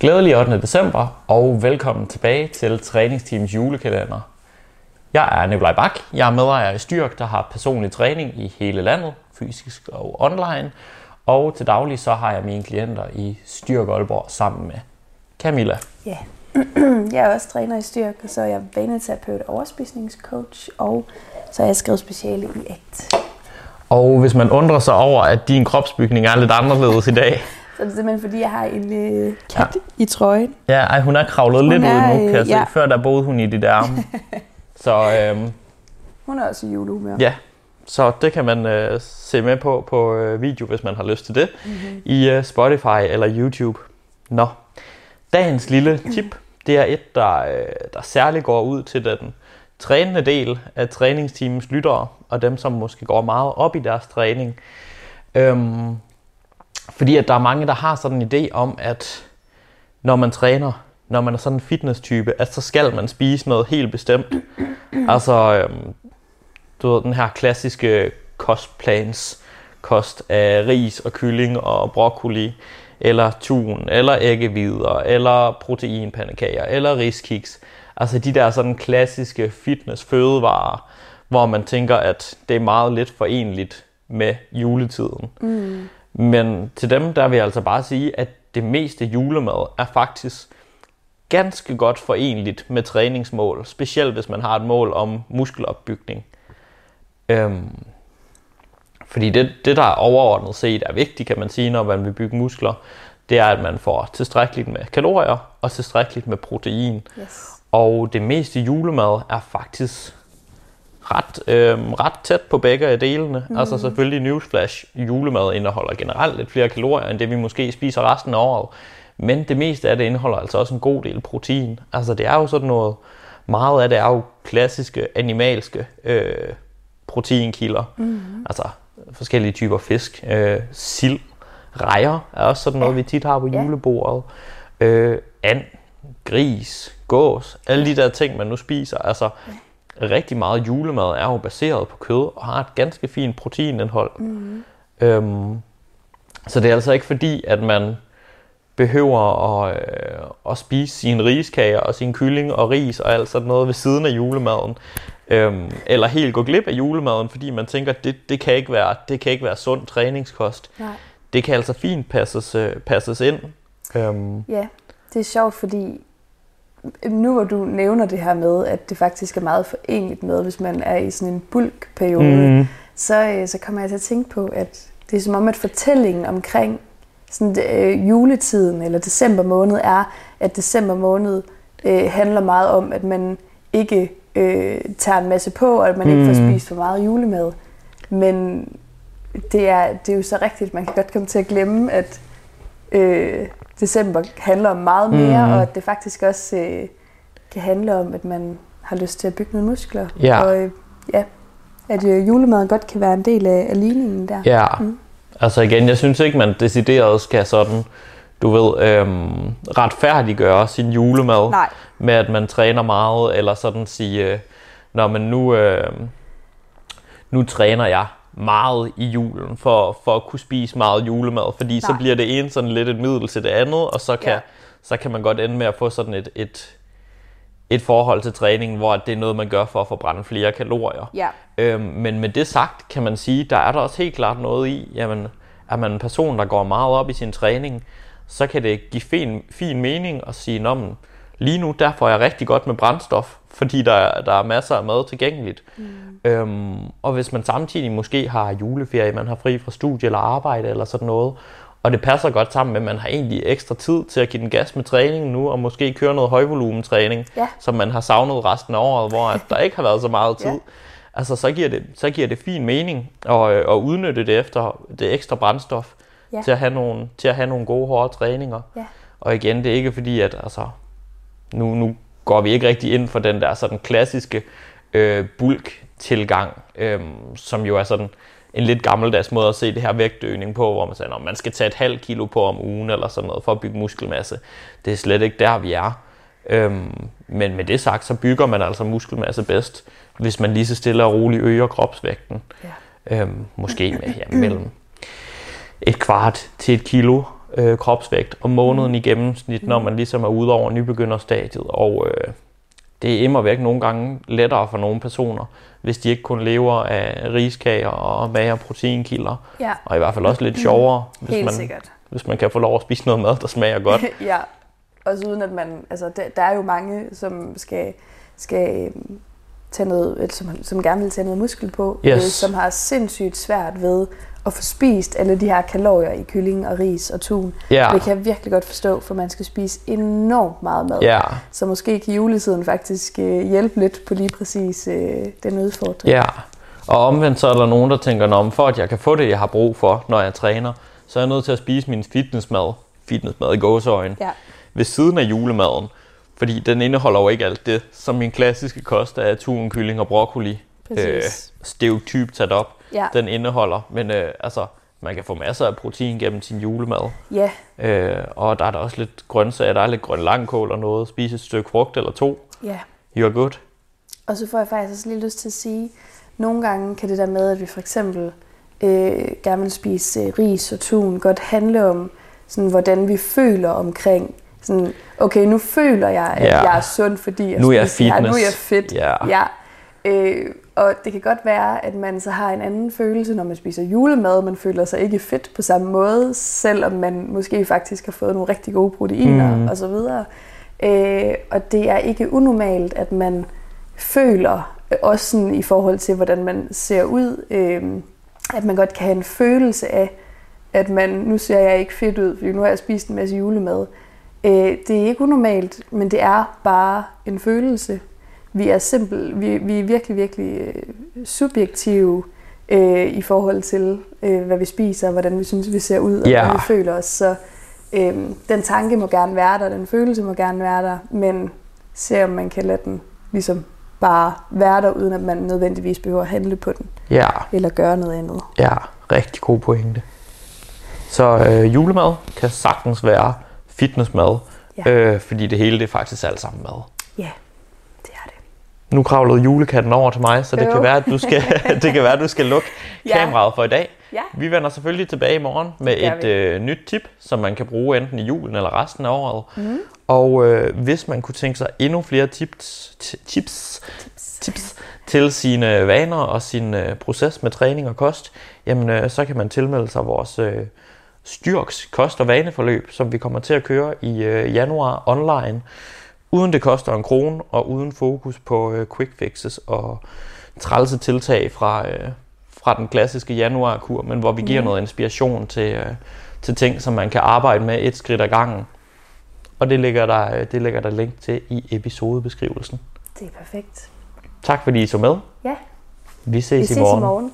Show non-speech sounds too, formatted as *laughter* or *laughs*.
Glædelig 8. december, og velkommen tilbage til Træningsteams julekalender. Jeg er Nikolaj Bak. Jeg er medejer i Styrk, der har personlig træning i hele landet, fysisk og online. Og til daglig så har jeg mine klienter i Styrk Aalborg sammen med Camilla. Ja, *clears throat* jeg er også træner i Styrk, og så er jeg vaneterapeut og overspisningscoach, og så er jeg skrevet speciale i ACT. Og hvis man undrer sig over, at din kropsbygning er lidt anderledes i dag, Så det er simpelthen fordi, jeg har en øh, kat ja. i trøjen. Ja, ej, hun er kravlet Hun lidt ud er, nu, kan jeg øh, se. ja. Før der boede hun i dit arme. *laughs* så øhm, Hun er også i julehumør. ja, så det kan man øh, se med på på øh, video, hvis man har lyst til det, mm-hmm. i øh, Spotify eller YouTube. Nå, dagens lille tip, det er et, der, øh, der særligt går ud til den trænende del af træningsteamens lyttere, og dem, som måske går meget op i deres træning. Øhm, fordi at der er mange, der har sådan en idé om, at når man træner, når man er sådan en fitness-type, at så skal man spise noget helt bestemt. altså, øhm, du ved, den her klassiske kostplans, kost af ris og kylling og broccoli, eller tun, eller æggevider, eller proteinpandekager, eller riskiks. Altså de der sådan klassiske fitness-fødevarer, hvor man tænker, at det er meget lidt forenligt med juletiden. Mm. Men til dem, der vil jeg altså bare sige, at det meste julemad er faktisk ganske godt forenligt med træningsmål, specielt hvis man har et mål om muskelopbygning. Øhm, fordi det, det, der overordnet set er vigtigt, kan man sige, når man vil bygge muskler, det er, at man får tilstrækkeligt med kalorier og tilstrækkeligt med protein. Yes. Og det meste julemad er faktisk ret, øhm, ret tæt på begge af delene. Mm. Altså selvfølgelig newsflash, julemad indeholder generelt lidt flere kalorier, end det vi måske spiser resten af året. Men det meste af det indeholder altså også en god del protein. Altså det er jo sådan noget, meget af det er jo klassiske animalske øh, proteinkilder. Mm. Altså forskellige typer fisk. Øh, sild, rejer er også sådan noget, Ja. vi tit har på Ja. julebordet. Øh, and, gris, gås, alle de der ting, man nu spiser. Altså, rigtig meget julemad er jo baseret på kød og har et ganske fint proteinindhold. Mm. Øhm, så det er altså ikke fordi, at man behøver at, øh, at spise sine riskager og sin kylling og ris og alt sådan noget ved siden af julemaden. Øhm, eller helt gå glip af julemaden, fordi man tænker, at det, det, kan ikke være, det kan ikke være sund træningskost. Nej. Det kan altså fint passes, øh, passes ind. Øhm, Ja, det er sjovt, fordi nu hvor du nævner det her med, at det faktisk er meget forenligt med, hvis man er i sådan en bulkperiode, mm. så, øh, så kommer jeg til at tænke på, at det er som om, at fortællingen omkring sådan, øh, juletiden eller december måned er, at december måned øh, handler meget om, at man ikke øh, tager en masse på, og at man mm. ikke får spist for meget julemad. Men det er, det er jo så rigtigt, man kan godt komme til at glemme, at øh, december handler om meget mere, mm. og at det faktisk også øh, kan handle om, at man har lyst til at bygge nogle muskler. Ja. Og øh, ja, at øh, julemaden godt kan være en del af, af ligningen der. Ja, mm. altså igen, jeg synes ikke, man decideret skal sådan, du ved, øhm, retfærdiggøre sin julemad Nej. med, at man træner meget, eller sådan sige, øh, når man nu, øh, nu træner jeg meget i julen, for, for at kunne spise meget julemad, fordi så Nej. bliver det ene sådan lidt et middel til det andet, og så kan, Ja. så kan man godt ende med at få sådan et, et, et forhold til træningen, hvor det er noget, man gør for at forbrænde flere kalorier. Ja. Øhm, men med det sagt, kan man sige, der er der også helt klart noget i, jamen, er man en person, der går meget op i sin træning, så kan det give fin, fin mening at sige, men, lige nu der får jeg rigtig godt med brændstof, fordi der, er- der er masser af mad tilgængeligt. Mm. Øhm, og hvis man samtidig måske har juleferie, man har fri fra studie eller arbejde eller sådan noget, og det passer godt sammen med, at man har egentlig ekstra tid til at give den gas med træningen nu, og måske køre noget højvolumentræning, Ja. som man har savnet resten af året, hvor at der ikke har været så meget *laughs* tid. Ja. Altså, så giver det, så giver det fin mening at, øh, at udnytte det efter det ekstra brændstof Ja. til, at have nogle, til at have nogle gode, hårde træninger. Ja. Og igen, det er ikke fordi, at altså, nu, nu går vi ikke rigtig ind for den der sådan klassiske øh, bulk-tilgang, øh, som jo er sådan en lidt gammeldags måde at se det her vægtøgning på, hvor man siger, at man skal tage et halvt kilo på om ugen eller sådan noget for at bygge muskelmasse. Det er slet ikke der, vi er. Øhm, men med det sagt, så bygger man altså muskelmasse bedst, hvis man lige så stille og roligt øger kropsvægten. Ja. Øhm, måske med ja, mellem et kvart til et kilo øh, kropsvægt om måneden i gennemsnit, når man ligesom er ude over nybegynderstadiet. Og øh, det er immer væk nogle gange lettere for nogle personer, hvis de ikke kun lever af riskager og mager proteinkilder. Ja. Og i hvert fald også lidt sjovere, hvis Helt man, sikkert. hvis man kan få lov at spise noget mad, der smager godt. *laughs* ja, også uden at man, altså der, der er jo mange, som skal, skal tage noget, som, som gerne vil tage noget muskel på, Yes. øh, som har sindssygt svært ved at få spist alle de her kalorier i kylling og ris og tun. Ja. Det kan jeg virkelig godt forstå, for man skal spise enormt meget mad. Ja, Så måske kan juletiden faktisk øh, hjælpe lidt på lige præcis øh, den udfordring. ja. Og omvendt så er der nogen, der tænker, "Nå, for at jeg kan få det, jeg har brug for, når jeg træner, så er jeg nødt til at spise min fitnessmad, fitnessmad i gåseøjne, Ja. ved siden af julemaden. Fordi den indeholder jo ikke alt det, som min klassiske kost er tun, kylling og broccoli. Præcis. stereotyp sat op, Ja. den indeholder. Men øh, altså, man kan få masser af protein gennem sin julemad. Ja, Øh, og der er der også lidt grøntsager, der er lidt grøn langkål og noget. Spise et stykke frugt eller to. ja. You're good. Og så får jeg faktisk også lige lyst til at sige, nogle gange kan det der med, at vi for eksempel øh, gerne vil spise øh, ris og tun, godt handle om, sådan, hvordan vi føler omkring, sådan, okay, nu føler jeg, at Ja. jeg er sund, fordi jeg Nu er jeg det her. Nu er jeg fitness. fedt. Ja. Øh, og det kan godt være, at man så har en anden følelse, når man spiser julemad. Man føler sig ikke fedt på samme måde, selvom man måske faktisk har fået nogle rigtig gode proteiner Mm. mm. osv. Øh, og det er ikke unormalt, at man føler, øh, også sådan i forhold til, hvordan man ser ud, øh, at man godt kan have en følelse af, at man, nu ser jeg ikke fedt ud, fordi nu har jeg spist en masse julemad. Øh, det er ikke unormalt, men det er bare en følelse. Vi er simpel, vi, vi er virkelig, virkelig øh, subjektive øh, i forhold til, øh, hvad vi spiser, hvordan vi synes, vi ser ud, og Ja. hvordan vi føler os. Så øh, den tanke må gerne være der, den følelse må gerne være der, men se om man kan lade den ligesom bare være der, uden at man nødvendigvis behøver at handle på den, Ja, eller gøre noget andet. ja. Rigtig god pointe. Så øh, julemad kan sagtens være fitnessmad. Ja. Øh, fordi det hele det er faktisk alt sammen mad. Ja, det er det. Nu kravlede julekatten over til mig, så det kan være, at du skal, *laughs* det kan være, at du skal lukke Ja. kameraet for i dag. Ja. Vi vender selvfølgelig tilbage i morgen med et vi. øh, nyt tip, som man kan bruge enten i julen eller resten af året. Mm. Og øh, hvis man kunne tænke sig endnu flere tips, ti- tips, tips. tips til sine vaner og sin øh, proces med træning og kost, jamen øh, så kan man tilmelde sig vores øh, Styrks kost- og vaneforløb, som vi kommer til at køre i øh, januar online, uden det koster en krone og uden fokus på øh, quick fixes og trælse tiltag fra, øh, fra den klassiske januarkur, men hvor vi giver noget inspiration til, øh, til ting, som man kan arbejde med et skridt ad gangen. Og det ligger der, øh, det ligger der link til i episodebeskrivelsen. Det er perfekt. Tak fordi I så med. Ja, Vi ses, vi i ses morgen. i morgen.